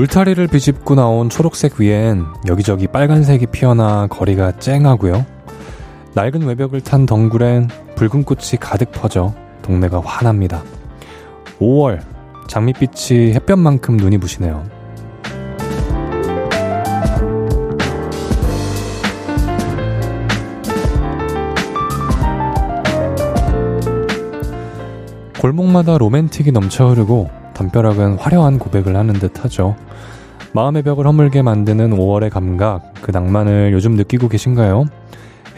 울타리를 비집고 나온 초록색 위엔 여기저기 빨간색이 피어나 거리가 쨍하고요. 낡은 외벽을 탄 덩굴엔 붉은 꽃이 가득 퍼져 동네가 환합니다. 5월 장밋빛이 햇볕만큼 눈이 부시네요. 골목마다 로맨틱이 넘쳐 흐르고 담벼락은 화려한 고백을 하는 듯 하죠. 마음의 벽을 허물게 만드는 5월의 감각, 그 낭만을 요즘 느끼고 계신가요?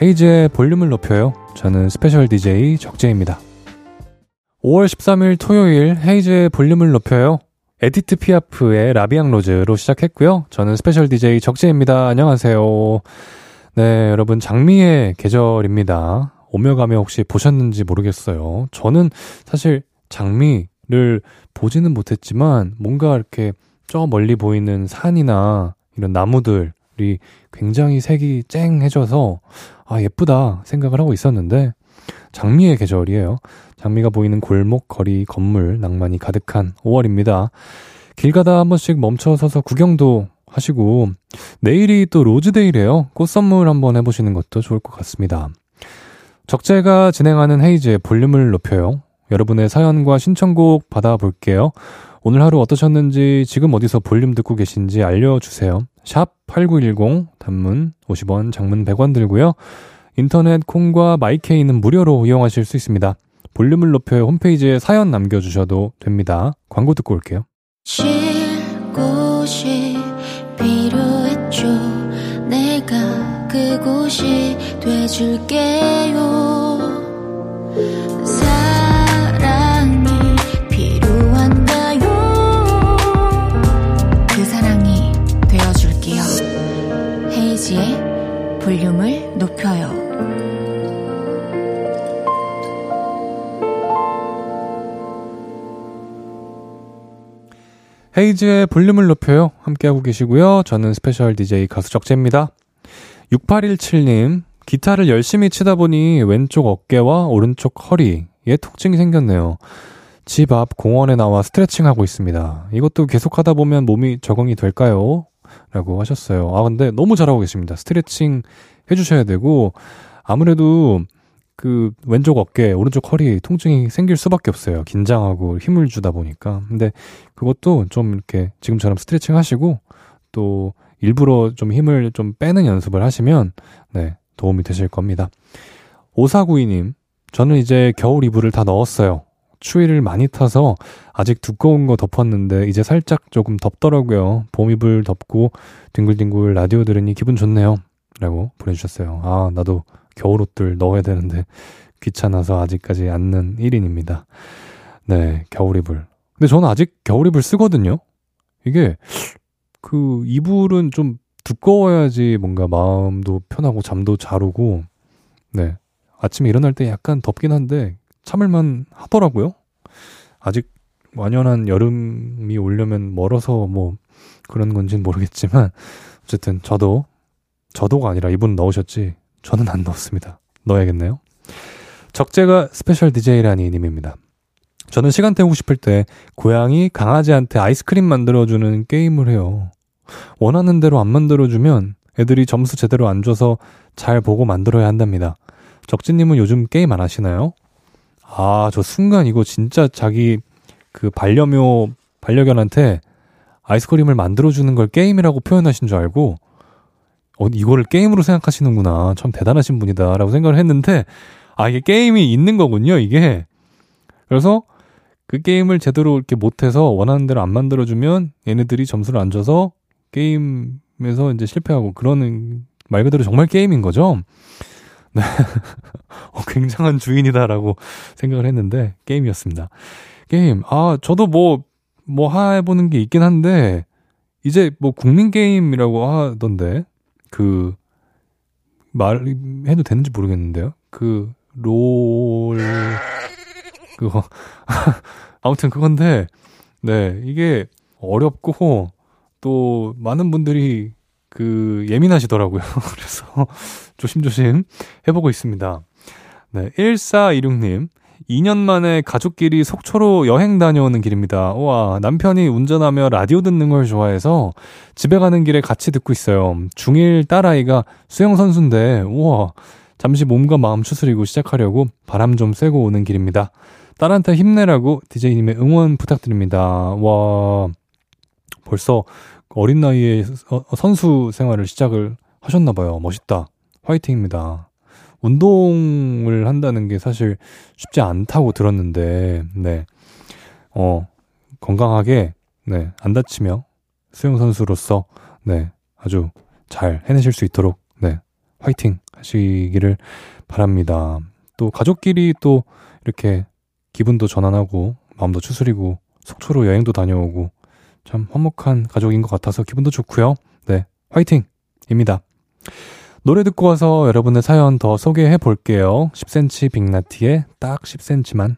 헤이즈의 볼륨을 높여요. 저는 special DJ 적재입니다. 5월 13일 토요일 헤이즈의 볼륨을 높여요. 에디트 피아프의 La Vie en rose로 시작했고요. 저는 special DJ 적재입니다. 안녕하세요. 네, 여러분 장미의 계절입니다. 오며 가며 혹시 보셨는지 모르겠어요. 저는 사실 장미를 보지는 못했지만 뭔가 이렇게 저 멀리 보이는 산이나 이런 나무들이 굉장히 색이 쨍해져서 아 예쁘다 생각을 하고 있었는데 장미의 계절이에요. 장미가 보이는 골목, 거리, 건물, 낭만이 가득한 5월입니다. 길 가다 한 번씩 멈춰 서서 구경도 하시고 내일이 또 로즈데이래요. 꽃 선물 한번 해보시는 것도 좋을 것 같습니다. 적재가 진행하는 헤이즈의 볼륨을 높여요. 여러분의 사연과 신청곡 받아볼게요. 오늘 하루 어떠셨는지 지금 어디서 볼륨 듣고 계신지 알려주세요. 샵 8910 단문 50원 장문 100원 들고요. 인터넷 콩과 마이케이는 무료로 이용하실 수 있습니다. 볼륨을 높여 홈페이지에 사연 남겨주셔도 됩니다. 광고 듣고 올게요. 쉴 곳이 필요했죠. 내가 그곳이 돼줄게요. 헤이즈의 볼륨을 높여요. 함께하고 계시고요. 저는 스페셜 DJ 가수 적재입니다. 6817님, 기타를 열심히 치다 보니 왼쪽 어깨와 오른쪽 허리에 통증이 생겼네요. 집 앞 공원에 나와 스트레칭 하고 있습니다. 이것도 계속 하다 보면 몸이 적응이 될까요? 라고 하셨어요. 아, 근데 너무 잘하고 계십니다. 스트레칭 해주셔야 되고, 아무래도 그 왼쪽 어깨, 오른쪽 허리 통증이 생길 수밖에 없어요. 긴장하고 힘을 주다 보니까. 근데 그것도 좀 이렇게 지금처럼 스트레칭 하시고, 또 일부러 좀 힘을 좀 빼는 연습을 하시면, 네, 도움이 되실 겁니다. 오사구이님, 저는 이제 겨울 이불을 다 넣었어요. 추위를 많이 타서 아직 두꺼운 거 덮었는데 이제 살짝 조금 덥더라고요. 봄이불 덮고 뒹굴뒹굴 라디오 들으니 기분 좋네요. 라고 보내주셨어요. 아, 나도 겨울 옷들 넣어야 되는데 귀찮아서 아직까지 않는 1인입니다. 네, 겨울이불. 근데 저는 아직 겨울이불 쓰거든요. 이게 그 이불은 좀 두꺼워야지 뭔가 마음도 편하고 잠도 잘 오고 네. 아침에 일어날 때 약간 덥긴 한데 참을만 하더라고요. 아직 완연한 여름이 오려면 멀어서 뭐 그런 건지는 모르겠지만 어쨌든 저도 저도가 아니라 이분 넣으셨지 저는 안 넣었습니다. 넣어야겠네요. 적재가 스페셜 DJ라니 님입니다. 저는 시간 때우고 싶을 때 고양이 강아지한테 아이스크림 만들어주는 게임을 해요. 원하는 대로 안 만들어주면 애들이 점수 제대로 안 줘서 잘 보고 만들어야 한답니다. 적재님은 요즘 게임 안 하시나요? 아, 저 순간 이거 진짜 자기 그 반려묘, 반려견한테 아이스크림을 만들어주는 걸 게임이라고 표현하신 줄 알고, 어, 이거를 게임으로 생각하시는구나. 참 대단하신 분이다. 라고 생각을 했는데, 아, 이게 게임이 있는 거군요, 이게. 그래서 그 게임을 제대로 이렇게 못해서 원하는 대로 안 만들어주면 얘네들이 점수를 안 줘서 게임에서 이제 실패하고 그러는 말 그대로 정말 게임인 거죠. 네. 어, 굉장한 주인이다라고 생각을 했는데, 게임이었습니다. 게임. 아, 저도 뭐, 뭐 해보는 게 있긴 한데, 이제 뭐 국민 게임이라고 하던데, 그, 말, 해도 되는지 모르겠는데요. 그, 롤, 그거. 아무튼 그건데, 네, 이게 어렵고, 또, 많은 분들이 그 예민하시더라고요. 그래서 조심조심 해보고 있습니다. 네, 1426님. 2년 만에 가족끼리 속초로 여행 다녀오는 길입니다. 와, 남편이 운전하며 라디오 듣는 걸 좋아해서 집에 가는 길에 같이 듣고 있어요. 중1 딸아이가 수영선수인데, 우와, 잠시 몸과 마음 추스리고 시작하려고 바람 좀 쐬고 오는 길입니다. 딸한테 힘내라고 DJ님의 응원 부탁드립니다. 와, 벌써 어린 나이에 선수 생활을 시작을 하셨나봐요. 멋있다. 화이팅입니다. 운동을 한다는 게 사실 쉽지 않다고 들었는데, 네. 어, 건강하게, 네, 안 다치며 수영선수로서, 네, 아주 잘 해내실 수 있도록, 네, 화이팅 하시기를 바랍니다. 또 가족끼리 또 이렇게 기분도 전환하고, 마음도 추스리고, 속초로 여행도 다녀오고, 참 화목한 가족인 것 같아서 기분도 좋고요. 네, 화이팅입니다. 노래 듣고 와서 여러분의 사연 더 소개해 볼게요. 10cm 빅나티의 딱 10cm만.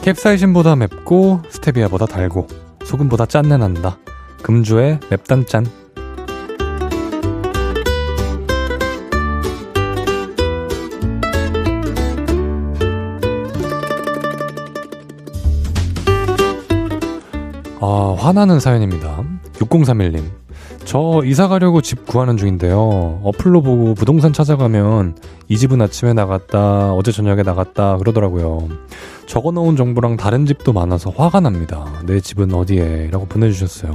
캡사이신보다 맵고 스테비아보다 달고 소금보다 짠내 난다. 금주의 맵단짠. 아, 화나는 사연입니다. 6031님. 저 이사 가려고 집 구하는 중인데요. 어플로 보고 부동산 찾아가면 이 집은 아침에 나갔다, 어제 저녁에 나갔다 그러더라고요. 적어 놓은 정보랑 다른 집도 많아서 화가 납니다. 내 집은 어디에? 라고 보내주셨어요.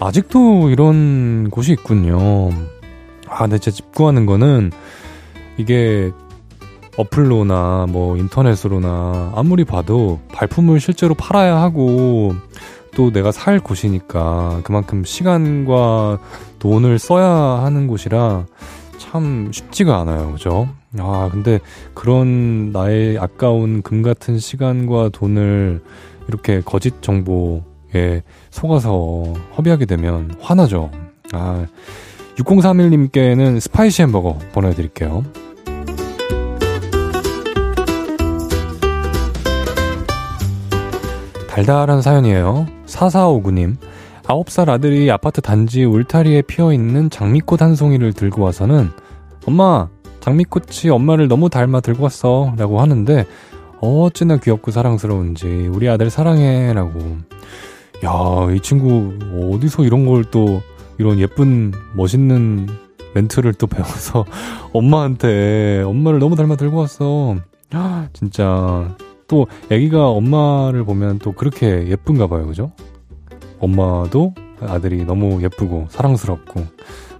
아직도 이런 곳이 있군요. 아, 근데 제집 구하는 거는 이게 어플로나 뭐 인터넷으로나 아무리 봐도 발품을 실제로 팔아야 하고 또 내가 살 곳이니까 그만큼 시간과 돈을 써야 하는 곳이라 참 쉽지가 않아요. 그죠? 아, 근데 그런 나의 아까운 금 같은 시간과 돈을 이렇게 거짓 정보에 속아서 허비하게 되면 화나죠. 아, 6031님께는 spicy 햄버거 보내드릴게요. 달달한 사연이에요. 4459님. 9살 아들이 아파트 단지 울타리에 피어 있는 장미꽃 한 송이를 들고 와서는 엄마, 장미꽃이 엄마를 너무 닮아 들고 왔어. 라고 하는데 어찌나 귀엽고 사랑스러운지 우리 아들 사랑해. 라고. 야, 이 친구 어디서 이런 걸 또 이런 예쁜 멋있는 멘트를 또 배워서 엄마한테 엄마를 너무 닮아 들고 왔어. 진짜 또 아기가 엄마를 보면 또 그렇게 예쁜가 봐요. 그죠? 엄마도 아들이 너무 예쁘고 사랑스럽고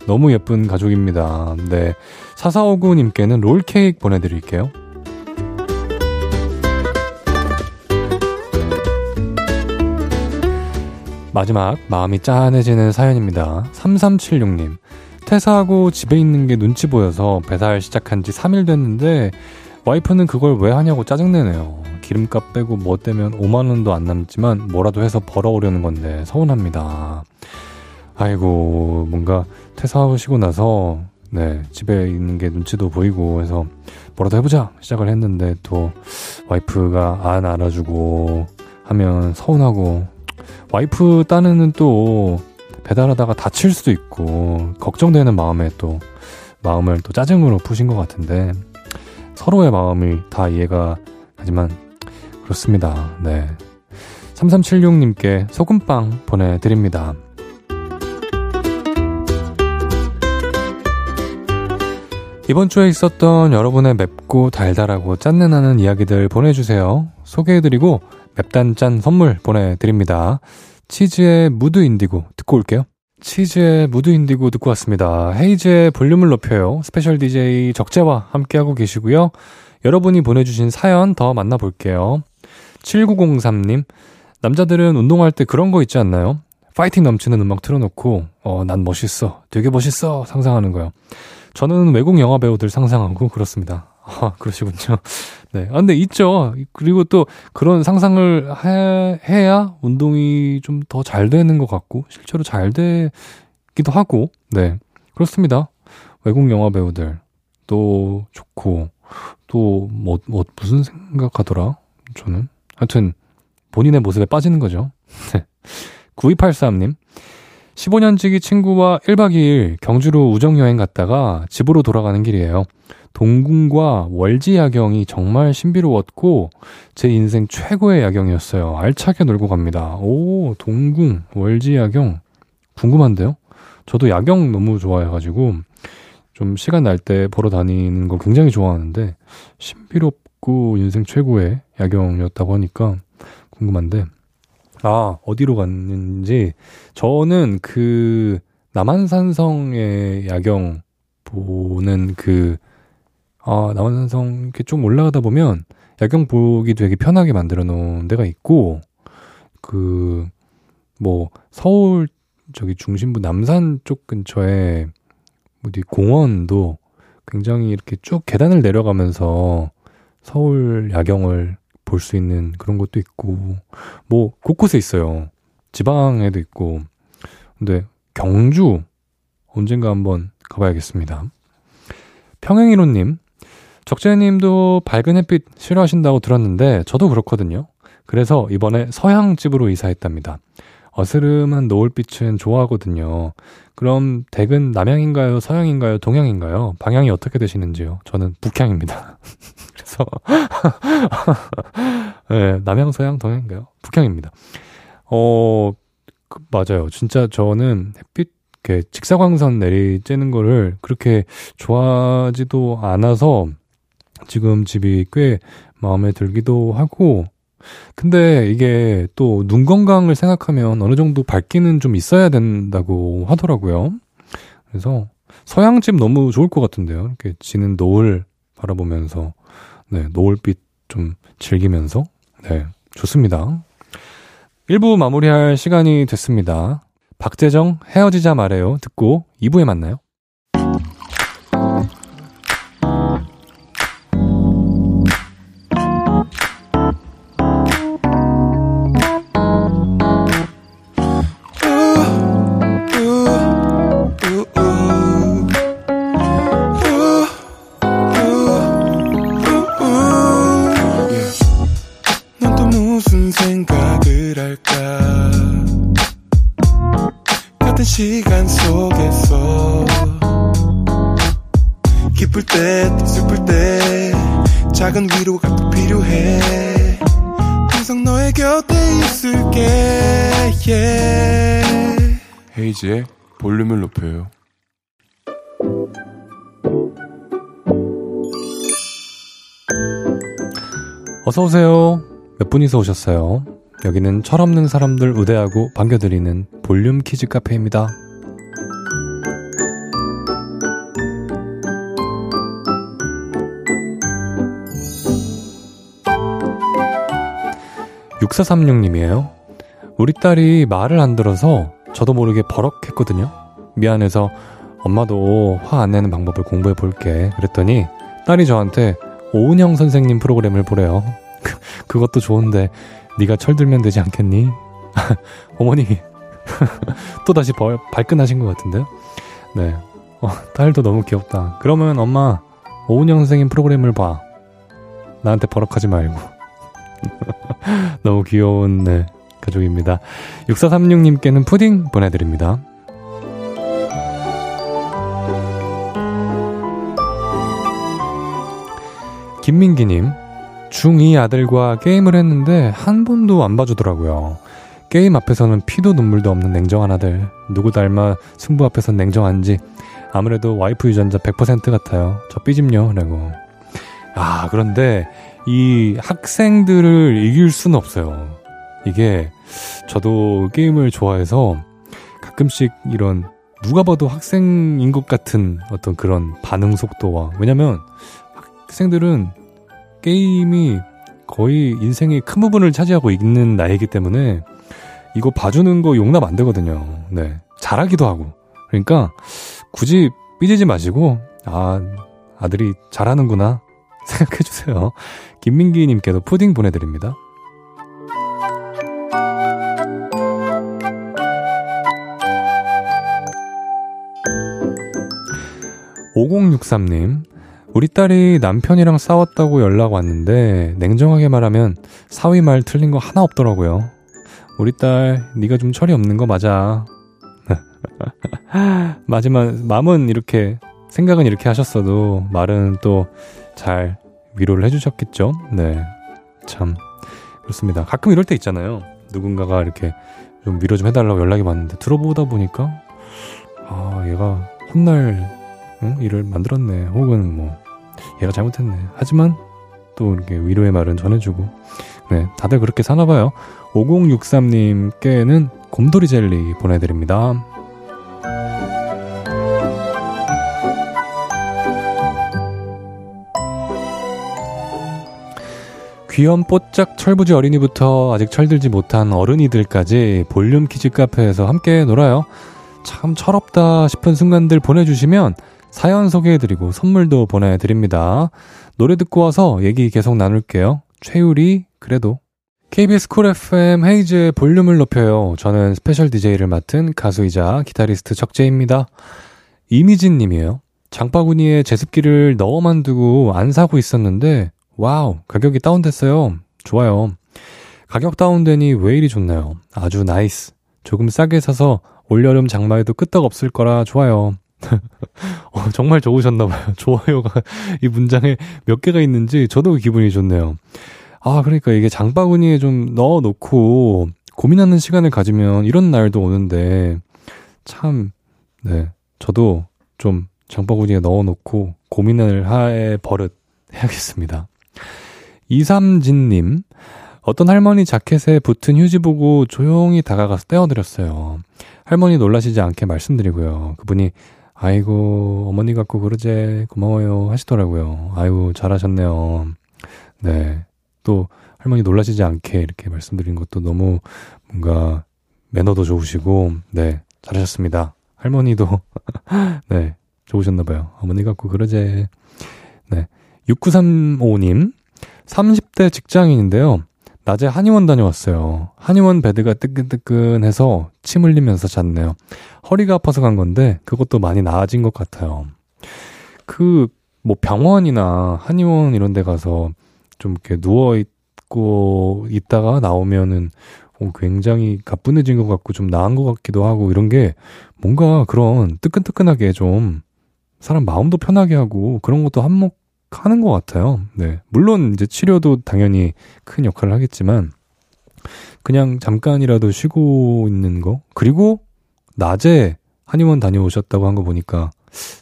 너무 예쁜 가족입니다. 네. 사사오구님께는 롤케이크 보내드릴게요. 마지막 마음이 짠해지는 사연입니다. 3376님. 퇴사하고 집에 있는 게 눈치 보여서 배달 시작한 지 3일 됐는데 와이프는 그걸 왜 하냐고 짜증내네요. 기름값 빼고 뭐 떼면 5만원도 안 남지만 뭐라도 해서 벌어오려는 건데 서운합니다. 아이고, 뭔가 퇴사하시고 나서, 네, 집에 있는 게 눈치도 보이고 해서 뭐라도 해보자! 시작을 했는데 또 와이프가 안 알아주고 하면 서운하고, 와이프 딴에는 또 배달하다가 다칠 수도 있고, 걱정되는 마음에 또, 마음을 또 짜증으로 푸신 것 같은데, 서로의 마음이 다 이해가 하지만 그렇습니다. 네. 3376님께 소금빵 보내드립니다. 이번 주에 있었던 여러분의 맵고 달달하고 짠내나는 이야기들 보내주세요. 소개해드리고 맵단짠 선물 보내드립니다. 치즈의 무드 인디고 듣고 올게요. 치즈의 Mood Indigo 듣고 왔습니다. 헤이즈의 볼륨을 높여요. 스페셜 DJ 적재와 함께하고 계시고요. 여러분이 보내주신 사연 더 만나볼게요. 7903님, 남자들은 운동할 때 그런 거 있지 않나요? 파이팅 넘치는 음악 틀어놓고, 어, 난 멋있어. 되게 멋있어. 상상하는 거요. 저는 외국 영화 배우들 상상하고 그렇습니다. 아, 그러시군요. 네. 아, 근데 있죠. 그리고 또 그런 상상을 해, 해야 운동이 좀 더 잘 되는 것 같고, 실제로 잘 되기도 하고, 네. 그렇습니다. 외국 영화 배우들 또 좋고, 또 뭐, 뭐, 무슨 생각하더라? 저는. 하여튼 본인의 모습에 빠지는 거죠. 9283님. 15년지기 친구와 1박 2일 경주로 우정여행 갔다가 집으로 돌아가는 길이에요. 동궁과 월지 야경이 정말 신비로웠고 제 인생 최고의 야경이었어요. 알차게 놀고 갑니다. 오, 동궁, 월지 야경 궁금한데요? 저도 야경 너무 좋아해가지고 좀 시간 날 때 보러 다니는 거 굉장히 좋아하는데 신비롭 고 인생 최고의 야경이었다고 하니까 궁금한데 아 어디로 갔는지. 저는 그 남한산성의 야경 보는 그 아, 남한산성 이렇게 좀 올라가다 보면 야경 보기 되게 편하게 만들어 놓은 데가 있고 그 뭐 서울 저기 중심부 남산 쪽 근처에 어디 공원도 굉장히 이렇게 쭉 계단을 내려가면서 서울 야경을 볼 수 있는 그런 것도 있고 뭐 곳곳에 있어요. 지방에도 있고. 근데 경주 언젠가 한번 가봐야겠습니다. 평행이로님, 적재님도 밝은 햇빛 싫어하신다고 들었는데 저도 그렇거든요. 그래서 이번에 서양집으로 이사했답니다. 어스름한 노을빛은 좋아하거든요. 그럼 댁은 남향인가요? 서향인가요? 동향인가요? 방향이 어떻게 되시는지요? 저는 북향입니다. 그래서 네, 남향, 서향, 동향인가요? 북향입니다. 어, 그, 맞아요. 진짜 저는 햇빛 이렇게 직사광선 내리 쬐는 거를 그렇게 좋아하지도 않아서 지금 집이 꽤 마음에 들기도 하고 근데 이게 또 눈 건강을 생각하면 어느 정도 밝기는 좀 있어야 된다고 하더라고요. 그래서 서양집 너무 좋을 것 같은데요. 이렇게 지는 노을 바라보면서, 네, 노을빛 좀 즐기면서, 네, 좋습니다. 1부 마무리할 시간이 됐습니다. 박재정 헤어지자 말해요. 듣고 2부에 만나요. 헤이지의 볼륨을 높여요. 어서오세요. 몇 분이서 오셨어요? 여기는 철없는 사람들 우대하고 반겨드리는 볼륨 키즈 카페입니다. 6436님이에요. 우리 딸이 말을 안 들어서 저도 모르게 버럭했거든요. 미안해서 엄마도 화 안 내는 방법을 공부해 볼게. 그랬더니 딸이 저한테 오은영 선생님 프로그램을 보래요. 그것도 좋은데 네가 철들면 되지 않겠니? 어머니 또 다시 벌, 발끈하신 것 같은데요. 네, 어, 딸도 너무 귀엽다. 그러면 엄마 오은영 선생님 프로그램을 봐. 나한테 버럭하지 말고. 너무 귀여운 네, 가족입니다. 6436님께는 푸딩 보내드립니다. 김민기님, 중2 아들과 게임을 했는데 한 번도 안 봐주더라고요. 게임 앞에서는 피도 눈물도 없는 냉정한 아들. 누구 닮아 승부 앞에선 냉정한지. 아무래도 와이프 유전자 100% 같아요. 저 삐짐요. 라고. 아, 그런데 이 학생들을 이길 수는 없어요. 이게 저도 게임을 좋아해서 가끔씩 이런 누가 봐도 학생인 것 같은 어떤 그런 반응 속도와 왜냐면 학생들은 게임이 거의 인생의 큰 부분을 차지하고 있는 나이기 때문에 이거 봐주는 거 용납 안 되거든요. 네. 잘하기도 하고. 그러니까 굳이 삐지지 마시고, 아, 아들이 잘하는구나. 생각해주세요. 김민기님께도 푸딩 보내드립니다. 5063님, 우리 딸이 남편이랑 싸웠다고 연락 왔는데 냉정하게 말하면 사위 말 틀린 거 하나 없더라고요. 우리 딸 네가 좀 철이 없는 거 맞아. 마지막 마음은 이렇게 생각은 이렇게 하셨어도 말은 또 잘 위로를 해주셨겠죠. 네, 참 그렇습니다. 가끔 이럴 때 있잖아요. 누군가가 이렇게 좀 위로 좀 해달라고 연락이 왔는데 들어보다 보니까 아 얘가 혼날 응? 일을 만들었네. 혹은 뭐 얘가 잘못했네. 하지만 또 이렇게 위로의 말은 전해주고 네 다들 그렇게 사나봐요. 5063님께는 곰돌이 젤리 보내드립니다. 귀염 뽀짝 철부지 어린이부터 아직 철들지 못한 어른이들까지 볼륨 키즈 카페에서 함께 놀아요. 참 철없다 싶은 순간들 보내주시면 사연 소개해드리고 선물도 보내드립니다. 노래 듣고 와서 얘기 계속 나눌게요. 최유리, 그래도. KBS Cool FM 헤이즈의 볼륨을 높여요. 저는 스페셜 DJ를 맡은 가수이자 기타리스트 적재입니다. 이미진 님이에요. 장바구니에 제습기를 넣어만 두고 안 사고 있었는데 wow, 가격이 다운됐어요. 좋아요. 가격 다운되니 왜 이리 좋나요? 아주 nice. 조금 싸게 사서 올여름 장마에도 끄떡 없을 거라 좋아요. 어, 정말 좋으셨나봐요. 좋아요가 이 문장에 몇 개가 있는지 저도 기분이 좋네요. 아, 그러니까 이게 장바구니에 좀 넣어 놓고 고민하는 시간을 가지면 이런 날도 오는데 참, 네. 저도 좀 장바구니에 넣어 놓고 고민을 할 버릇 해야겠습니다. 이삼진님, 어떤 할머니 자켓에 붙은 휴지 보고 조용히 다가가서 떼어드렸어요. 할머니 놀라시지 않게 말씀드리고요. 그분이, 아이고, 어머니 같고 그러제 고마워요 하시더라고요. 아이고, 잘하셨네요. 네. 또, 할머니 놀라시지 않게 이렇게 말씀드린 것도 너무 뭔가 매너도 좋으시고, 네. 잘하셨습니다. 할머니도, 네. 좋으셨나봐요. 어머니 같고 그러제. 네. 6935님, 30대 직장인인데요. 낮에 한의원 다녀왔어요. 한의원 베드가 뜨끈뜨끈해서 침 흘리면서 잤네요. 허리가 아파서 간 건데 그것도 많이 나아진 것 같아요. 그 뭐 병원이나 한의원 이런 데 가서 좀 이렇게 누워 있고 있다가 나오면은 어, 굉장히 가뿐해진 것 같고 좀 나은 것 같기도 하고 이런 게 뭔가 그런 뜨끈뜨끈하게 좀 사람 마음도 편하게 하고 그런 것도 한몫 하는 것 같아요. 네. 물론 이제 치료도 당연히 큰 역할을 하겠지만, 그냥 잠깐이라도 쉬고 있는 거. 그리고 낮에 한의원 다녀오셨다고 한 거 보니까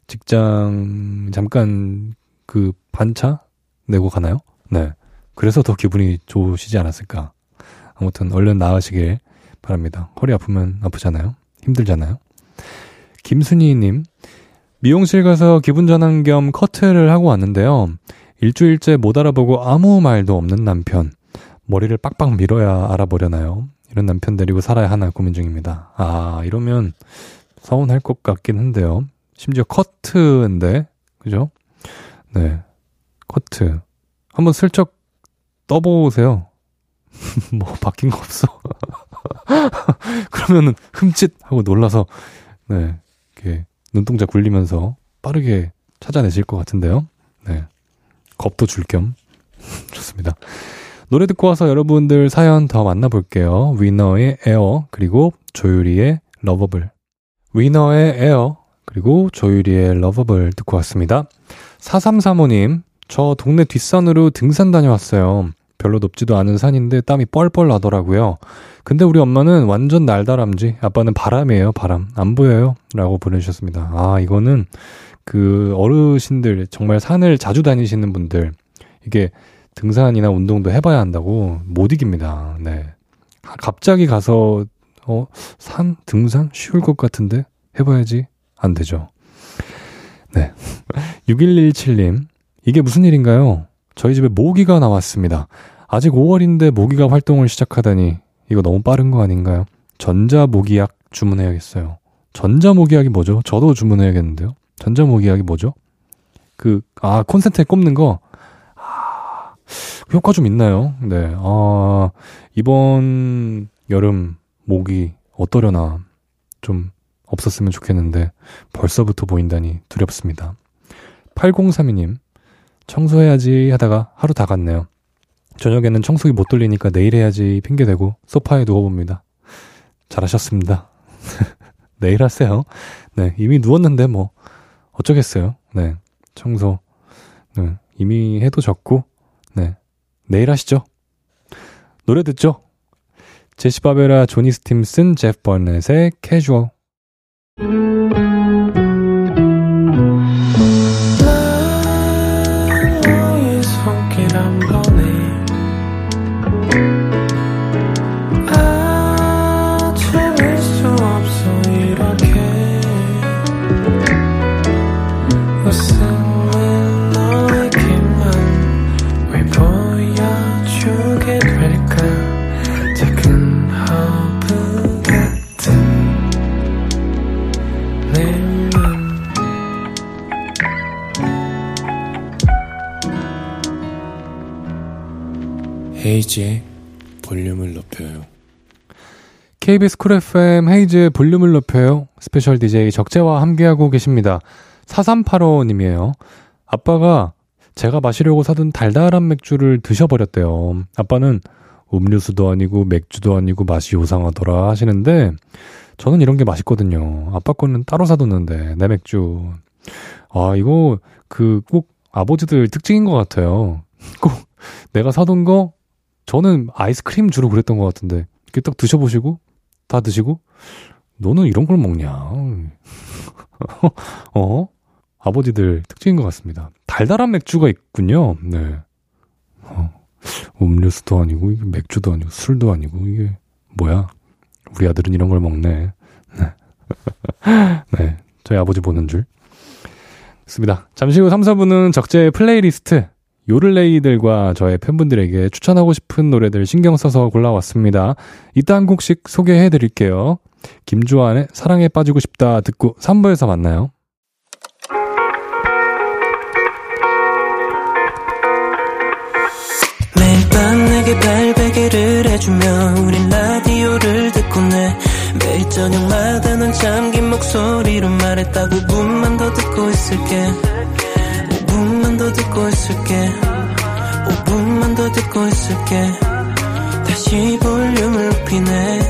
직장 잠깐 그 반차 내고 가나요? 네. 그래서 더 기분이 좋으시지 않았을까. 아무튼 얼른 나으시길 바랍니다. 허리 아프면 아프잖아요. 힘들잖아요. 김순희님, 미용실 가서 기분 전환 겸 커트를 하고 왔는데요. 일주일째 못 알아보고 아무 말도 없는 남편. 머리를 빡빡 밀어야 알아보려나요? 이런 남편 데리고 살아야 하나 고민 중입니다. 아, 이러면 서운할 것 같긴 한데요. 심지어 커트인데, 그죠? 네. 커트. 한번 슬쩍 떠보세요. 뭐, 바뀐 거 없어. 그러면은 흠칫 하고 놀라서, 네. 이렇게 눈동자 굴리면서 빠르게 찾아내실 것 같은데요. 네. 겁도 줄 겸. 좋습니다. 노래 듣고 와서 여러분들 사연 더 만나볼게요. 위너의 AIR, 그리고 조유리의 Lovable. 위너의 AIR, 그리고 조유리의 Lovable 듣고 왔습니다. 4335님, 저 동네 뒷산으로 등산 다녀왔어요. 별로 높지도 않은 산인데 땀이 뻘뻘 나더라고요. 근데 우리 엄마는 완전 날다람쥐, 아빠는 바람이에요, 바람. 안 보여요? 라고 보내주셨습니다. 아, 이거는 그 어르신들, 정말 산을 자주 다니시는 분들, 이게 등산이나 운동도 해봐야 한다고 못 이깁니다. 네. 갑자기 가서, 어, 산, 등산? 쉬울 것 같은데? 해봐야지? 안 되죠. 네. 6117님, 이게 무슨 일인가요? 저희 집에 모기가 나왔습니다. 아직 5월인데 모기가 활동을 시작하다니 이거 너무 빠른 거 아닌가요? 전자모기약 주문해야겠어요. 전자모기약이 뭐죠? 저도 주문해야겠는데요. 전자모기약이 뭐죠? 그, 아, 콘센트에 꼽는 거. 아, 효과 좀 있나요? 네. 아, 이번 여름 모기 어떠려나 좀 없었으면 좋겠는데 벌써부터 보인다니 두렵습니다. 8032님, 청소해야지 하다가 하루 다 갔네요. 저녁에는 청소기 못 돌리니까 내일 해야지 핑계대고 소파에 누워봅니다. 잘하셨습니다. 내일 하세요. 네, 이미 누웠는데 뭐 어쩌겠어요. 네, 청소 네, 이미 해도 적고 네, 내일 하시죠. 노래 듣죠. 제시 바베라, 조니 스팀슨, 제프 버넷의 캐주얼. 헤이즈의 볼륨을 높여요. KBS Cool FM 헤이즈의 볼륨을 높여요. 스페셜 DJ 적재와 함께하고 계십니다. 4385님이에요. 아빠가 제가 마시려고 사둔 달달한 맥주를 드셔버렸대요. 아빠는 음료수도 아니고 맥주도 아니고 맛이 요상하더라 하시는데 저는 이런 게 맛있거든요. 아빠 거는 따로 사뒀는데 내 맥주. 아 이거 그 꼭 아버지들 특징인 것 같아요. 꼭 내가 사둔 거 저는 아이스크림 주로 그랬던 것 같은데 이렇게 딱 드셔보시고 다 드시고 너는 이런 걸 먹냐? 어? 아버지들 특징인 것 같습니다. 달달한 맥주가 있군요. 네. 어, 음료수도 아니고 이게 맥주도 아니고 술도 아니고 이게 뭐야? 우리 아들은 이런 걸 먹네. 네. 네. 저희 아버지 보는 줄. 좋습니다. 잠시 후 3, 4부는 적재 플레이리스트 요를레이들과 저의 팬분들에게 추천하고 싶은 노래들 신경 써서 골라왔습니다. 한 곡씩 소개해 드릴게요. 김주환의 사랑에 빠지고 싶다 듣고 3부에서 만나요. 매일 밤 내게 팔베개를 해주며 우린 라디오를 듣고 내 매일 저녁마다 넌 잠긴 목소리로 말했다 5분만 더 듣고 있을게 5분만 더 듣고 있을게. 5분만 더 듣고 있을게. 다시 볼륨을 높이네.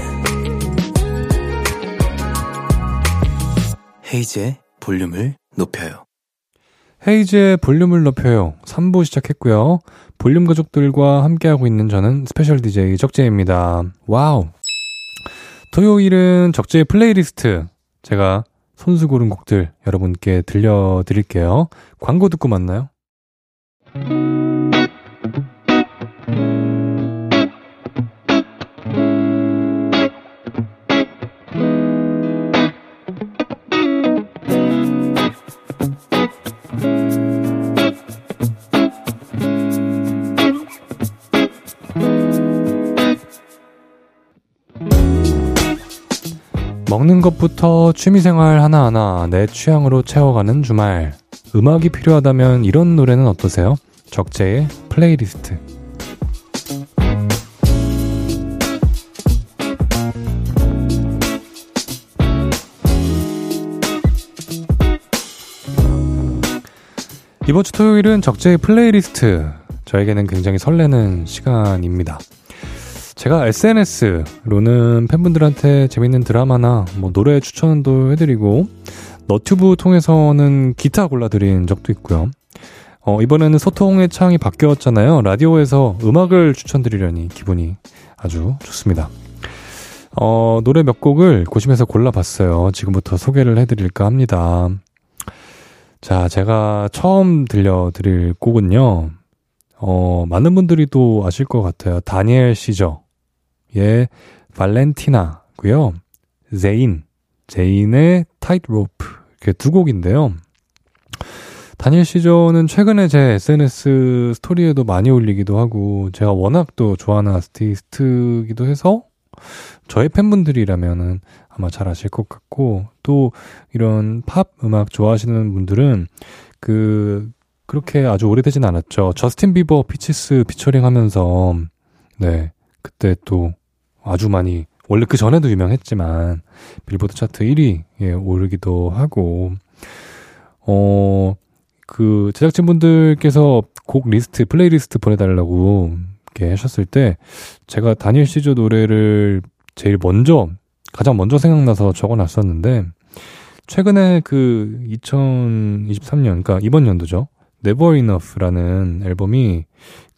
헤이즈의 볼륨을 높여요. 헤이즈의 볼륨을 높여요. 3부 시작했고요. 볼륨 가족들과 함께하고 있는 저는 스페셜 DJ 적재입니다. Wow. 토요일은 적재의 플레이리스트. 제가 손수 고른 곡들 여러분께 들려드릴게요. 광고 듣고 만나요. 먹는 것부터 취미생활 하나하나 내 취향으로 채워가는 주말. 음악이 필요하다면 이런 노래는 어떠세요? 적재의 플레이리스트. 이번 주 토요일은 적재의 플레이리스트. 저에게는 굉장히 설레는 시간입니다. 제가 SNS로는 팬분들한테 재밌는 드라마나 뭐 노래 추천도 해드리고 너튜브 통해서는 기타 골라드린 적도 있고요. 어, 이번에는 소통의 창이 바뀌었잖아요. 라디오에서 음악을 추천드리려니 기분이 아주 좋습니다. 어, 노래 몇 곡을 고심해서 골라봤어요. 지금부터 소개를 해드릴까 합니다. 자, 제가 처음 들려드릴 곡은요. 어, 많은 분들이 또 아실 것 같아요. 다니엘 시저. 예, Valentina고요. 제인, 제인의 Tightrope 이렇게 두 곡인데요. 다니엘 시저는 최근에 제 SNS 스토리에도 많이 올리기도 하고 제가 워낙 또 좋아하는 아티스트기도 해서 저의 팬분들이라면은 아마 잘 아실 것 같고 또 이런 팝 음악 좋아하시는 분들은 그 그렇게 아주 오래되진 않았죠. 저스틴 비버 Peaches 피처링 하면서 네 그때 또 아주 많이 원래 그 전에도 유명했지만 빌보드 차트 1위에 오르기도 하고 어 그 제작진분들께서 곡 리스트, 플레이리스트 보내달라고 이렇게 하셨을 때 제가 다니엘 시저 노래를 제일 먼저 가장 먼저 생각나서 적어놨었는데 최근에 그 2023년, 그러니까 이번 연도죠. Never Enough라는 앨범이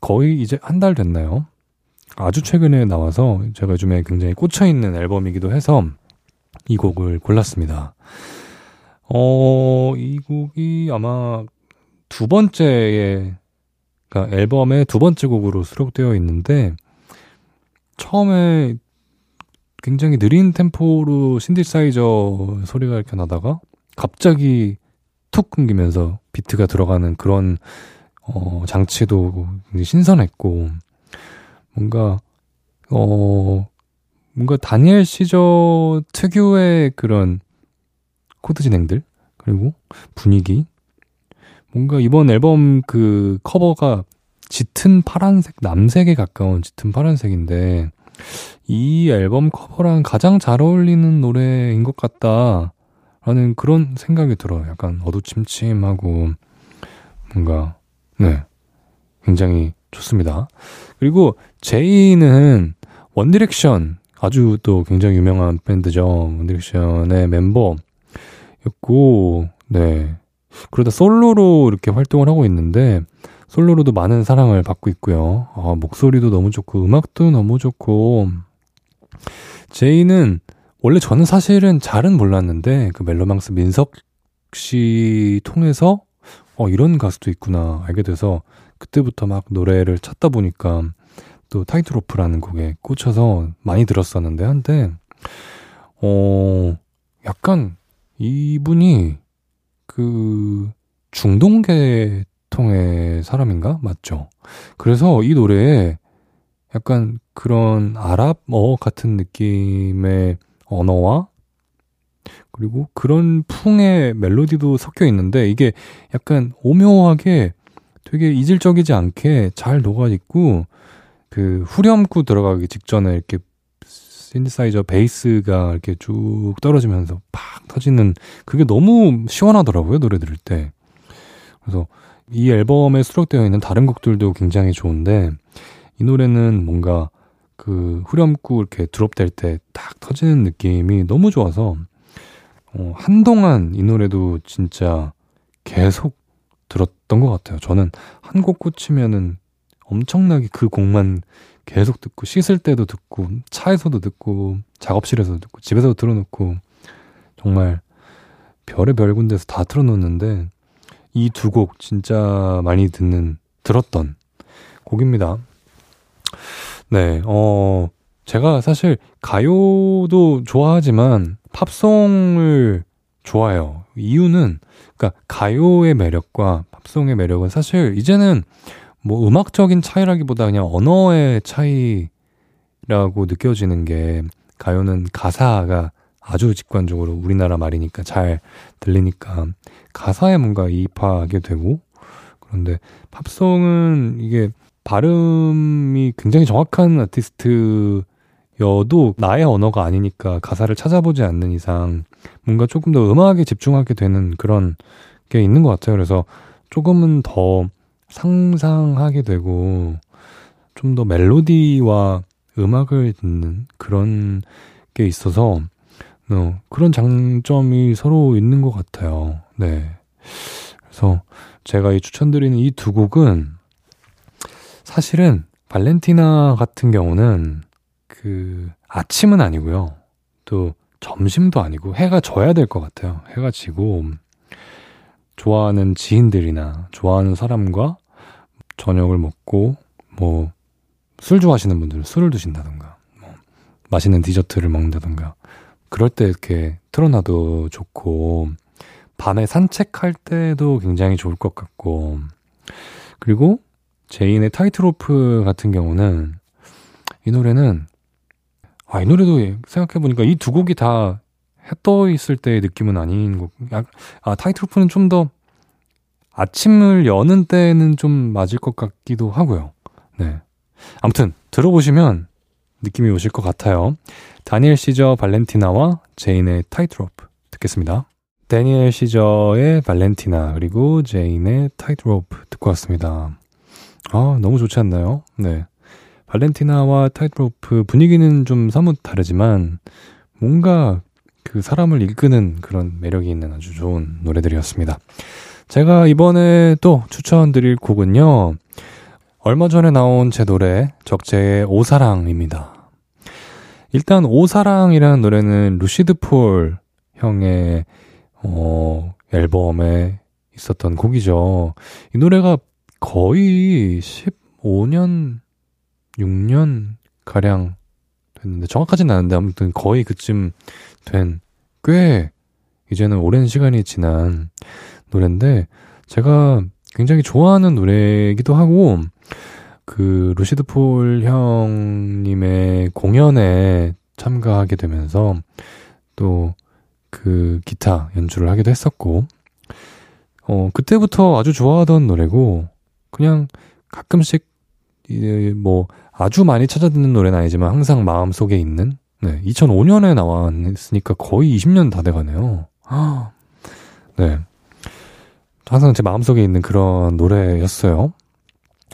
거의 이제 한 달 됐나요? 아주 최근에 나와서 제가 요즘에 굉장히 꽂혀있는 앨범이기도 해서 이 곡을 골랐습니다. 어, 이 곡이 아마 두 번째에, 그러니까 앨범의 두 번째 곡으로 수록되어 있는데, 처음에 굉장히 느린 템포로 신디사이저 소리가 이렇게 나다가 갑자기 툭 끊기면서 비트가 들어가는 그런 어 장치도 굉장히 신선했고 뭔가 어 뭔가 다니엘 시저 특유의 그런 코드 진행들 그리고 분위기 뭔가 이번 앨범 그 커버가 짙은 파란색 남색에 가까운 짙은 파란색인데 이 앨범 커버랑 가장 잘 어울리는 노래인 것 같다라는 그런 생각이 들어요. 약간 어두침침하고 뭔가 네 굉장히 좋습니다. 그리고 제인은 원디렉션 아주 또 굉장히 유명한 밴드죠. 원디렉션의 멤버였고 네 그러다 솔로로 이렇게 활동을 하고 있는데 솔로로도 많은 사랑을 받고 있고요. 아, 목소리도 너무 좋고 음악도 너무 좋고 제이는 원래 저는 사실은 잘은 몰랐는데 그 멜로망스 민석 씨 통해서 어 이런 가수도 있구나 알게 돼서 그때부터 막 노래를 찾다 보니까 또 타이틀오프라는 곡에 꽂혀서 많이 들었었는데 한데 어 약간 이분이 그 중동계 통의 사람인가? 맞죠? 그래서 이 노래에 약간 그런 아랍어 같은 느낌의 언어와 그리고 그런 풍의 멜로디도 섞여 있는데 이게 약간 오묘하게 되게 이질적이지 않게 잘 녹아있고 그 후렴구 들어가기 직전에 이렇게 신디사이저 베이스가 이렇게 쭉 떨어지면서 팍 터지는 그게 너무 시원하더라고요 노래 들을 때. 그래서 이 앨범에 수록되어 있는 다른 곡들도 굉장히 좋은데 이 노래는 뭔가 그 후렴구 이렇게 드롭될 때 딱 터지는 느낌이 너무 좋아서 어, 한동안 이 노래도 진짜 계속 들었던 것 같아요. 저는 한 곡 꽂히면은 엄청나게 그 곡만 계속 듣고 씻을 때도 듣고 차에서도 듣고 작업실에서도 듣고 집에서도 틀어놓고 정말 별의 별 군데서 다 틀어놓는데 이 두 곡 진짜 많이 듣는 들었던 곡입니다. 네, 어 제가 사실 가요도 좋아하지만 팝송을 좋아해요. 이유는 그러니까 가요의 매력과 팝송의 매력은 사실 이제는 뭐 음악적인 차이라기보다 그냥 언어의 차이라고 느껴지는 게 가요는 가사가 아주 직관적으로 우리나라 말이니까 잘 들리니까 가사에 뭔가 이입하게 되고 그런데 팝송은 이게 발음이 굉장히 정확한 아티스트 여도 나의 언어가 아니니까 가사를 찾아보지 않는 이상 뭔가 조금 더 음악에 집중하게 되는 그런 게 있는 것 같아요. 그래서 조금은 더 상상하게 되고 좀 더 멜로디와 음악을 듣는 그런 게 있어서 어, 그런 장점이 서로 있는 것 같아요. 네. 그래서 제가 이 추천드리는 이 두 곡은 사실은 발렌티나 같은 경우는 그 아침은 아니고요. 또 점심도 아니고 해가 져야 될 것 같아요. 해가 지고 좋아하는 지인들이나 좋아하는 사람과 저녁을 먹고 뭐 술 좋아하시는 분들은 술을 드신다던가 뭐 맛있는 디저트를 먹는다던가 그럴 때 이렇게 틀어놔도 좋고 밤에 산책할 때도 굉장히 좋을 것 같고 그리고 제인의 타이틀오프 같은 경우는 이 노래는 아 이 노래도 생각해 보니까 이 두 곡이 다해떠 있을 때의 느낌은 아닌 곡. 아 Tightrope는 좀더 아침을 여는 때는 좀 맞을 것 같기도 하고요. 네. 아무튼 들어보시면 느낌이 오실 것 같아요. 다니엘 시저 Valentina와 제인의 Tightrope 듣겠습니다. 데니엘 시저의 Valentina 그리고 제인의 Tightrope 듣고 왔습니다. 아, 너무 좋지 않나요? 네. Valentina와 Tightrope 분위기는 좀 사뭇 다르지만 뭔가 그 사람을 이끄는 그런 매력이 있는 아주 좋은 노래들이었습니다. 제가 이번에 또 추천드릴 곡은요. 얼마 전에 나온 제 노래 적재의 오사랑입니다. 일단 오사랑이라는 노래는 루시드 폴 형의 어, 앨범에 있었던 곡이죠. 이 노래가 거의 15년, 6년 가량 됐는데 정확하진 않은데 아무튼 거의 그쯤 된 꽤 이제는 오랜 시간이 지난 노래인데 제가 굉장히 좋아하는 노래이기도 하고 그 루시드 폴 형님의 공연에 참가하게 되면서 또 그 기타 연주를 하기도 했었고 어 그때부터 아주 좋아하던 노래고 그냥 가끔씩 뭐 아주 많이 찾아 듣는 노래는 아니지만 항상 마음속에 있는 네 2005년에 나왔으니까 거의 20년 다 돼가네요. 네 항상 제 마음속에 있는 그런 노래였어요.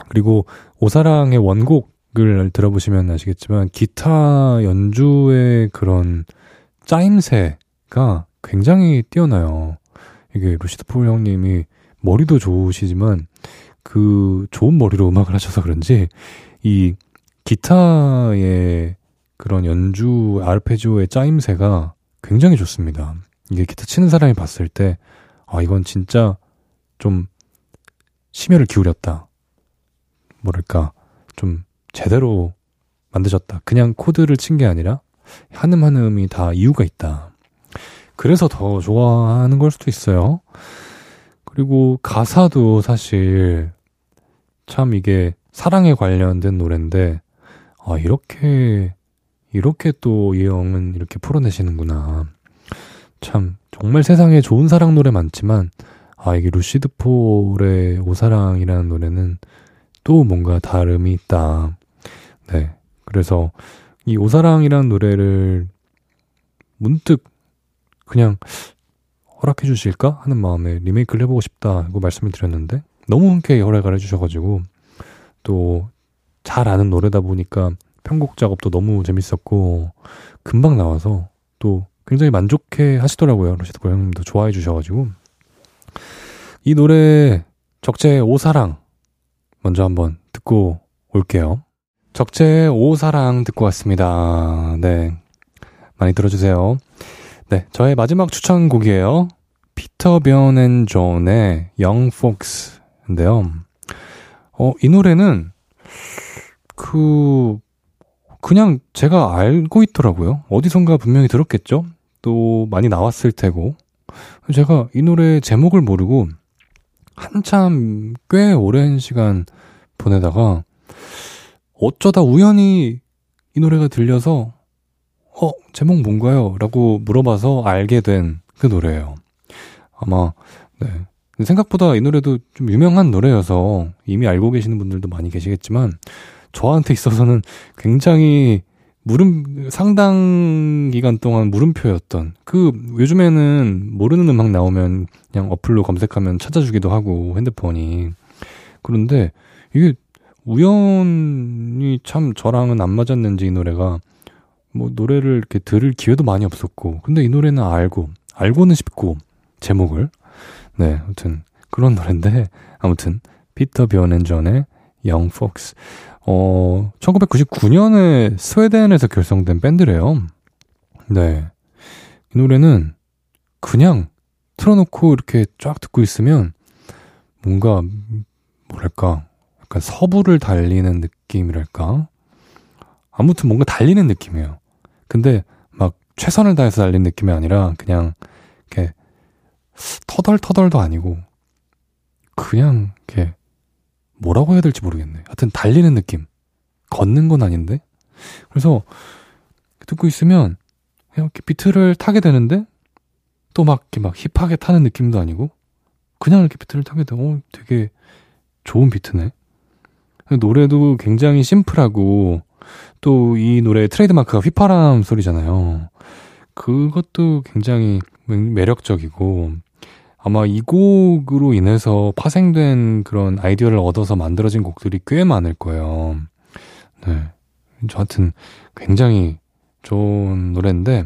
그리고 오사랑의 원곡을 들어보시면 아시겠지만 기타 연주의 그런 짜임새가 굉장히 뛰어나요. 이게 루시드 폴 형님이 머리도 좋으시지만 그 좋은 머리로 음악을 하셔서 그런지 이 기타의 그런 연주 아르페지오의 짜임새가 굉장히 좋습니다. 이게 기타 치는 사람이 봤을 때 아 이건 진짜 좀 심혈을 기울였다. 뭐랄까 좀 제대로 만드셨다. 그냥 코드를 친 게 아니라 한 음 한 음이 다 이유가 있다. 그래서 더 좋아하는 걸 수도 있어요. 그리고 가사도 사실 참 이게 사랑에 관련된 노래인데 아 이렇게 이렇게 또이 형은 이렇게 풀어내시는구나. 참 정말 세상에 좋은 사랑 노래 많지만 아 이게 루시드 폴의 오사랑이라는 노래는 또 뭔가 다름이 있다. 네. 그래서 이 오사랑이라는 노래를 문득 그냥 허락해 주실까 하는 마음에 리메이크를 해보고 싶다고 말씀을 드렸는데 너무 흔쾌히 허락을 해주셔가지고 또 잘 아는 노래다 보니까 편곡 작업도 너무 재밌었고 금방 나와서 또 굉장히 만족해 하시더라고요 루시드 형님도 좋아해 주셔가지고 이 노래 적재 오사랑 먼저 한번 듣고 올게요. 적재 오사랑 듣고 왔습니다. 네. 많이 들어주세요. 네. 저의 마지막 추천곡이에요. 피터 변앤 존의 영 폭스인데요. 어, 이 노래는 그 그냥 제가 알고 있더라고요. 어디선가 분명히 들었겠죠? 또 많이 나왔을 테고. 제가 이 노래 제목을 모르고 한참 꽤 오랜 시간 보내다가 어쩌다 우연히 이 노래가 들려서 어, 제목 뭔가요? 라고 물어봐서 알게 된 그 노래예요. 아마 네. 생각보다 이 노래도 좀 유명한 노래여서 이미 알고 계시는 분들도 많이 계시겠지만 저한테 있어서는 굉장히 물음 상당 기간 동안 물음표였던 그 요즘에는 모르는 음악 나오면 그냥 어플로 검색하면 찾아주기도 하고 핸드폰이. 그런데 이게 우연히 참 저랑은 안 맞았는지 이 노래가 뭐 노래를 이렇게 들을 기회도 많이 없었고 근데 이 노래는 알고 알고는 싶고 제목을. 네 아무튼 그런 노래인데 아무튼 피터 비어넨전의 영 폭스 어, 1999년에 스웨덴에서 결성된 밴드래요. 네. 이 노래는 그냥 틀어놓고 이렇게 쫙 듣고 있으면 뭔가, 뭐랄까, 약간 서부를 달리는 느낌이랄까? 아무튼 뭔가 달리는 느낌이에요. 근데 막 최선을 다해서 달리는 느낌이 아니라 그냥 이렇게 터덜터덜도 아니고 그냥 이렇게 뭐라고 해야 될지 모르겠네. 하여튼 달리는 느낌. 걷는 건 아닌데? 그래서 듣고 있으면 이렇게 비트를 타게 되는데 또 막 이렇게 막 힙하게 타는 느낌도 아니고 그냥 이렇게 비트를 타게 되고 어, 되게 좋은 비트네. 노래도 굉장히 심플하고 또 이 노래의 트레이드마크가 휘파람 소리잖아요. 그것도 굉장히 매력적이고 아마 이 곡으로 인해서 파생된 그런 아이디어를 얻어서 만들어진 곡들이 꽤 많을 거예요. 네. 저한테는 굉장히 좋은 노래인데,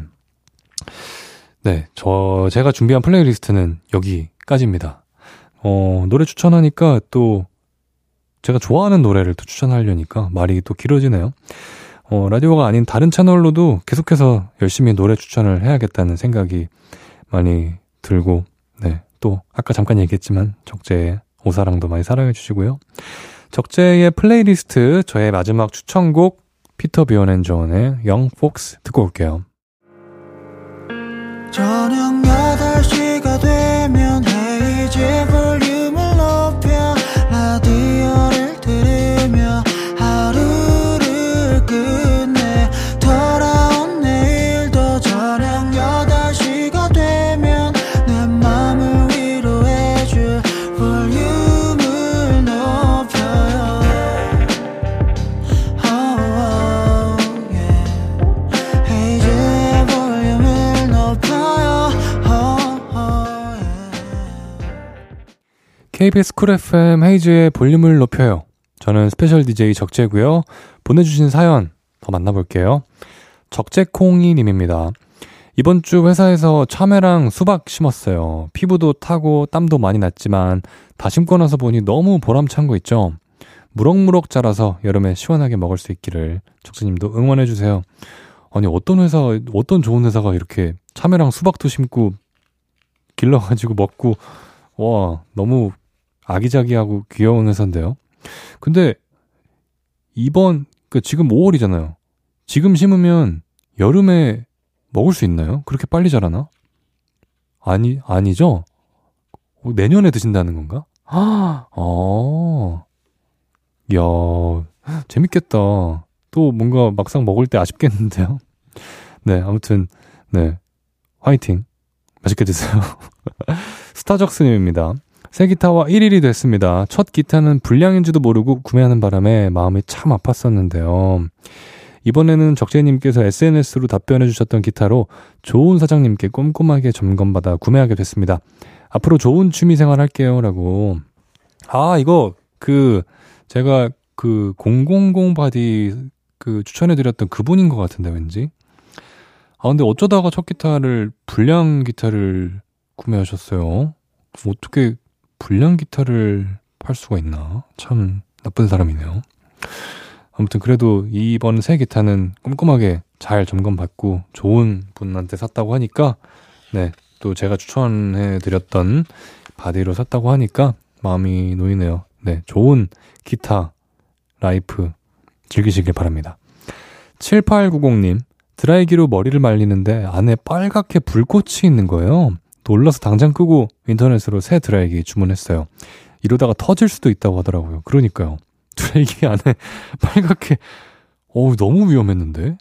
네. 저, 제가 준비한 플레이리스트는 여기까지입니다. 어, 노래 추천하니까 또 제가 좋아하는 노래를 또 추천하려니까 말이 또 길어지네요. 어, 라디오가 아닌 다른 채널로도 계속해서 열심히 노래 추천을 해야겠다는 생각이 많이 들고, 네. 또, 아까 잠깐 얘기했지만, 적재의 오사랑도 많이 사랑해 주시고요. 적재의 플레이리스트, 저의 마지막 추천곡, 피터 앤 존의 Young Folks 듣고 올게요. 저녁 8시가 되면 헤이즈 KBS 쿨 FM 헤이즈의 볼륨을 높여요. 저는 스페셜 DJ 적재고요. 보내주신 사연 더 만나볼게요. 적재콩이님입니다. 이번 주 회사에서 참외랑 수박 심었어요. 피부도 타고 땀도 많이 났지만 다 심고 나서 보니 너무 보람찬 거 있죠? 무럭무럭 자라서 여름에 시원하게 먹을 수 있기를 적재님도 응원해주세요. 아니 어떤 회사 어떤 좋은 회사가 이렇게 참외랑 수박도 심고 길러가지고 먹고 와 너무 아기자기하고 귀여운 회사인데요. 근데 이번 그 지금 5월이잖아요. 지금 심으면 여름에 먹을 수 있나요? 그렇게 빨리 자라나? 아니 아니죠? 어, 내년에 드신다는 건가? 아, 어. 야, 재밌겠다. 또 뭔가 막상 먹을 때 아쉽겠는데요? 네, 아무튼, 네. 화이팅. 맛있게 드세요. 스타적스님입니다. 새 기타와 1일이 됐습니다. 첫 기타는 불량인지도 모르고 구매하는 바람에 마음이 참 아팠었는데요. 이번에는 적재님께서 SNS로 답변해 주셨던 기타로 좋은 사장님께 꼼꼼하게 점검받아 구매하게 됐습니다. 앞으로 좋은 취미생활 할게요. 라고. 아, 이거, 그, 제가 그 000 바디 그 추천해드렸던 그분인 것 같은데, 왠지. 아, 근데 어쩌다가 첫 기타를, 불량 기타를 구매하셨어요. 어떻게 불량 기타를 팔 수가 있나? 참 나쁜 사람이네요. 아무튼 그래도 이번 새 기타는 꼼꼼하게 잘 점검받고 좋은 분한테 샀다고 하니까 네, 또 제가 추천해 드렸던 바디로 샀다고 하니까 마음이 놓이네요. 네, 좋은 기타 라이프 즐기시길 바랍니다. 7890님, 드라이기로 머리를 말리는데 안에 빨갛게 불꽃이 있는 거예요. 놀라서 당장 끄고 인터넷으로 새 드라이기 주문했어요. 이러다가 터질 수도 있다고 하더라고요. 그러니까요. 드라이기 안에 빨갛게, 어우, 너무 위험했는데?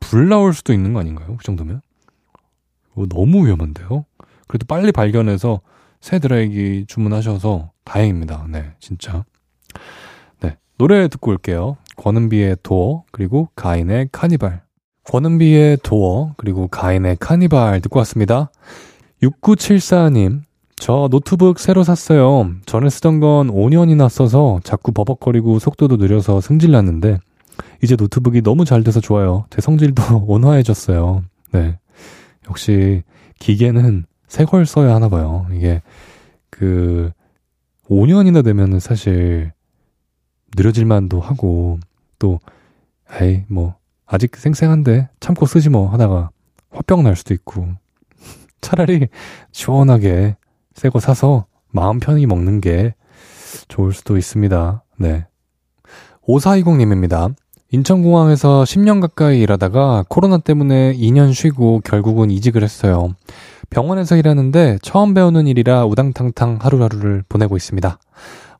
불 나올 수도 있는 거 아닌가요? 그 정도면? 어, 너무 위험한데요? 그래도 빨리 발견해서 새 드라이기 주문하셔서 다행입니다. 네, 진짜. 네, 노래 듣고 올게요. 권은비의 Door, 그리고 가인의 카니발. 권은비의 Door, 그리고 가인의 카니발 듣고 왔습니다. 6974님, 저 노트북 새로 샀어요. 전에 쓰던 건 5년이나 써서 자꾸 버벅거리고 속도도 느려서 승질났는데, 이제 노트북이 너무 잘 돼서 좋아요. 제 성질도 온화해졌어요. 네. 역시, 기계는 새 걸 써야 하나 봐요. 이게, 그, 5년이나 되면은 사실, 느려질만도 하고, 또, 에이, 뭐, 아직 생생한데 참고 쓰지 뭐 하다가 화병 날 수도 있고, 차라리 시원하게 새 거 사서 마음 편히 먹는 게 좋을 수도 있습니다. 네. 5420님입니다. 인천공항에서 10년 가까이 일하다가 코로나 때문에 2년 쉬고 결국은 이직을 했어요. 병원에서 일하는데 처음 배우는 일이라 우당탕탕 하루하루를 보내고 있습니다.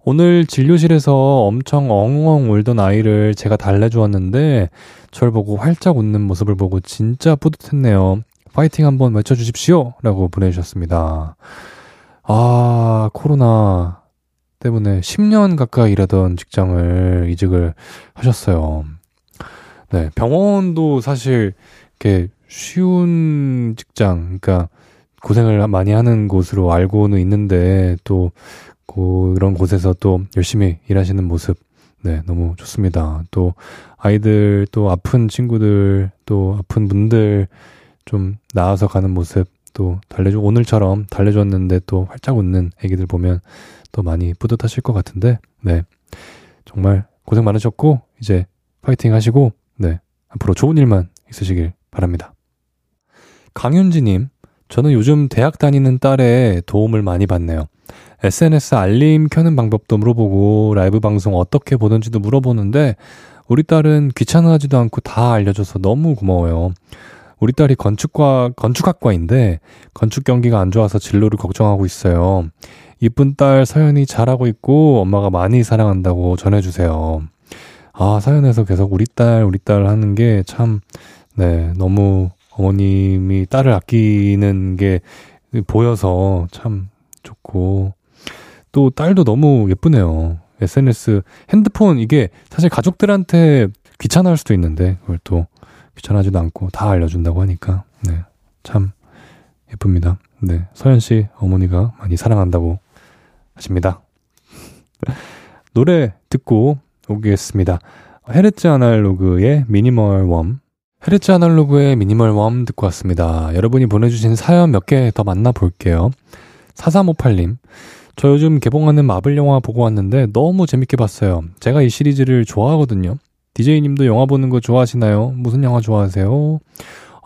오늘 진료실에서 엄청 엉엉 울던 아이를 제가 달래주었는데 절 보고 활짝 웃는 모습을 보고 진짜 뿌듯했네요. 파이팅 한번 외쳐주십시오. 라고 보내주셨습니다. 아, 코로나 때문에 10년 가까이 일하던 직장을 이직을 하셨어요. 네, 병원도 사실, 이렇게 쉬운 직장, 그러니까 고생을 많이 하는 곳으로 알고는 있는데 또 그런 곳에서 또 열심히 일하시는 모습 네, 너무 좋습니다. 또 아이들 또 아픈 친구들 또 아픈 분들 좀 나아서 가는 모습 또 달래줘 오늘처럼 달래줬는데 또 활짝 웃는 애기들 보면 또 많이 뿌듯하실 것 같은데 네 정말 고생 많으셨고 이제 파이팅 하시고 네 앞으로 좋은 일만 있으시길 바랍니다. 강윤지님 저는 요즘 대학 다니는 딸의 도움을 많이 받네요. SNS 알림 켜는 방법도 물어보고 라이브 방송 어떻게 보는지도 물어보는데 우리 딸은 귀찮아하지도 않고 다 알려줘서 너무 고마워요. 우리 딸이 건축과, 건축학과인데 건축 경기가 안 좋아서 진로를 걱정하고 있어요. 이쁜 딸 서연이 잘하고 있고 엄마가 많이 사랑한다고 전해주세요. 아, 사연에서 계속 우리 딸, 우리 딸 하는 게 참, 네, 너무 어머님이 딸을 아끼는 게 보여서 참 좋고, 또 딸도 너무 예쁘네요. SNS, 핸드폰 이게 사실 가족들한테 귀찮아할 수도 있는데 그걸 또 귀찮아하지도 않고 다 알려준다고 하니까 네, 참 예쁩니다. 네, 서현 씨 어머니가 많이 사랑한다고 하십니다. 노래 듣고 오겠습니다. 헤르츠 아날로그의 Minimal Warm. 헤르츠 아날로그의 Minimal Warm 듣고 왔습니다. 여러분이 보내주신 사연 몇 개 더 만나볼게요. 4358님. 저 요즘 개봉하는 마블 영화 보고 왔는데 너무 재밌게 봤어요. 제가 이 시리즈를 좋아하거든요. DJ님도 영화 보는 거 좋아하시나요? 무슨 영화 좋아하세요?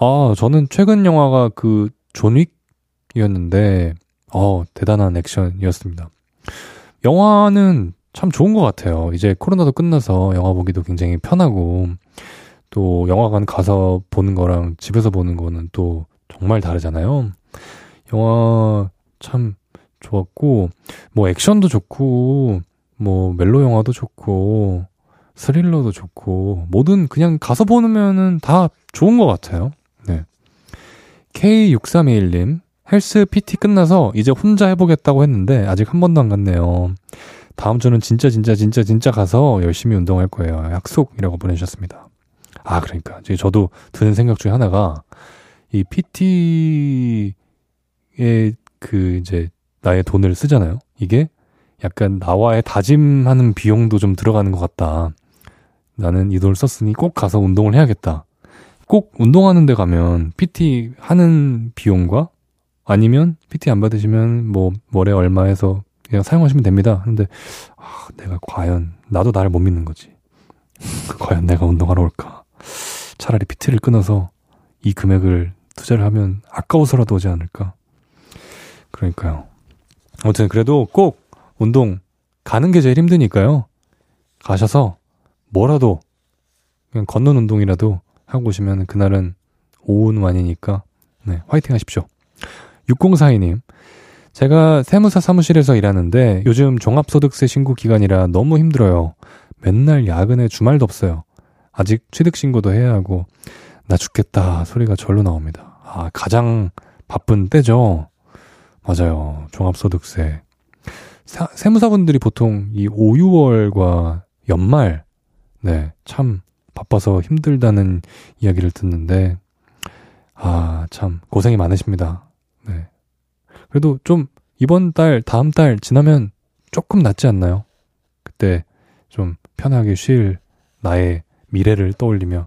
아, 저는 최근 영화가 그 존윅이었는데, 어, 대단한 액션이었습니다. 영화는 참 좋은 것 같아요. 이제 코로나도 끝나서 영화 보기도 굉장히 편하고, 또 영화관 가서 보는 거랑 집에서 보는 거는 또 정말 다르잖아요. 영화 참 좋았고, 뭐 액션도 좋고, 뭐 멜로 영화도 좋고, 스릴러도 좋고, 뭐든 그냥 가서 보면은 다 좋은 것 같아요. 네. K6321님, 헬스 PT 끝나서 이제 혼자 해보겠다고 했는데, 아직 한 번도 안 갔네요. 다음 주는 진짜, 진짜, 진짜, 진짜 가서 열심히 운동할 거예요. 약속이라고 보내주셨습니다. 아, 그러니까. 저도 드는 생각 중에 하나가, 이 PT의 그 이제 나의 돈을 쓰잖아요. 이게 약간 나와의 다짐하는 비용도 좀 들어가는 것 같다. 나는 이 돈을 썼으니 꼭 가서 운동을 해야겠다. 꼭 운동하는 데 가면 PT 하는 비용과 아니면 PT 안 받으시면 뭐 월에 얼마 해서 그냥 사용하시면 됩니다. 하는데 아, 내가 과연 나도 나를 못 믿는 거지. 과연 내가 운동하러 올까? 차라리 PT를 끊어서 이 금액을 투자를 하면 아까워서라도 오지 않을까? 그러니까요. 아무튼 그래도 꼭 운동 가는 게 제일 힘드니까요. 가셔서 뭐라도 그냥 걷는 운동이라도 하고 오시면 그날은 오후는 아니니까 네, 화이팅 하십시오. 6042님. 제가 세무사 사무실에서 일하는데 요즘 종합소득세 신고 기간이라 너무 힘들어요. 맨날 야근에 주말도 없어요. 아직 취득 신고도 해야 하고 나 죽겠다 소리가 절로 나옵니다. 아, 가장 바쁜 때죠. 맞아요. 종합소득세. 사, 세무사분들이 보통 이 5, 6월과 연말, 네, 참 바빠서 힘들다는 이야기를 듣는데, 아, 참, 고생이 많으십니다. 네. 그래도 좀, 이번 달, 다음 달 지나면 조금 낫지 않나요? 그때 좀 편하게 쉴 나의 미래를 떠올리며,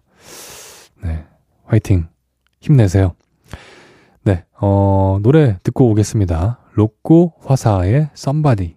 네, 화이팅, 힘내세요. 네, 어, 노래 듣고 오겠습니다. 로꼬 화사의 Somebody.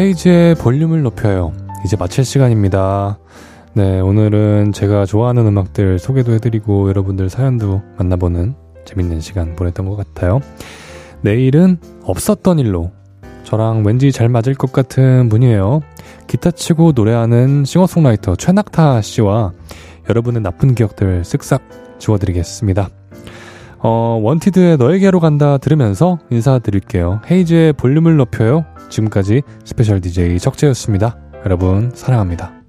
헤이즈의 볼륨을 높여요. 이제 마칠 시간입니다. 네, 오늘은 제가 좋아하는 음악들 소개도 해드리고 여러분들 사연도 만나보는 재밌는 시간 보냈던 것 같아요. 내일은 없었던 일로 저랑 왠지 잘 맞을 것 같은 분이에요. 기타 치고 노래하는 싱어송라이터 최낙타 씨와 여러분의 나쁜 기억들 쓱싹 지워드리겠습니다. 어, 원티드의 너에게로 간다 들으면서 인사드릴게요. 헤이즈의 볼륨을 높여요. 지금까지 스페셜 DJ 적재였습니다. 여러분, 사랑합니다.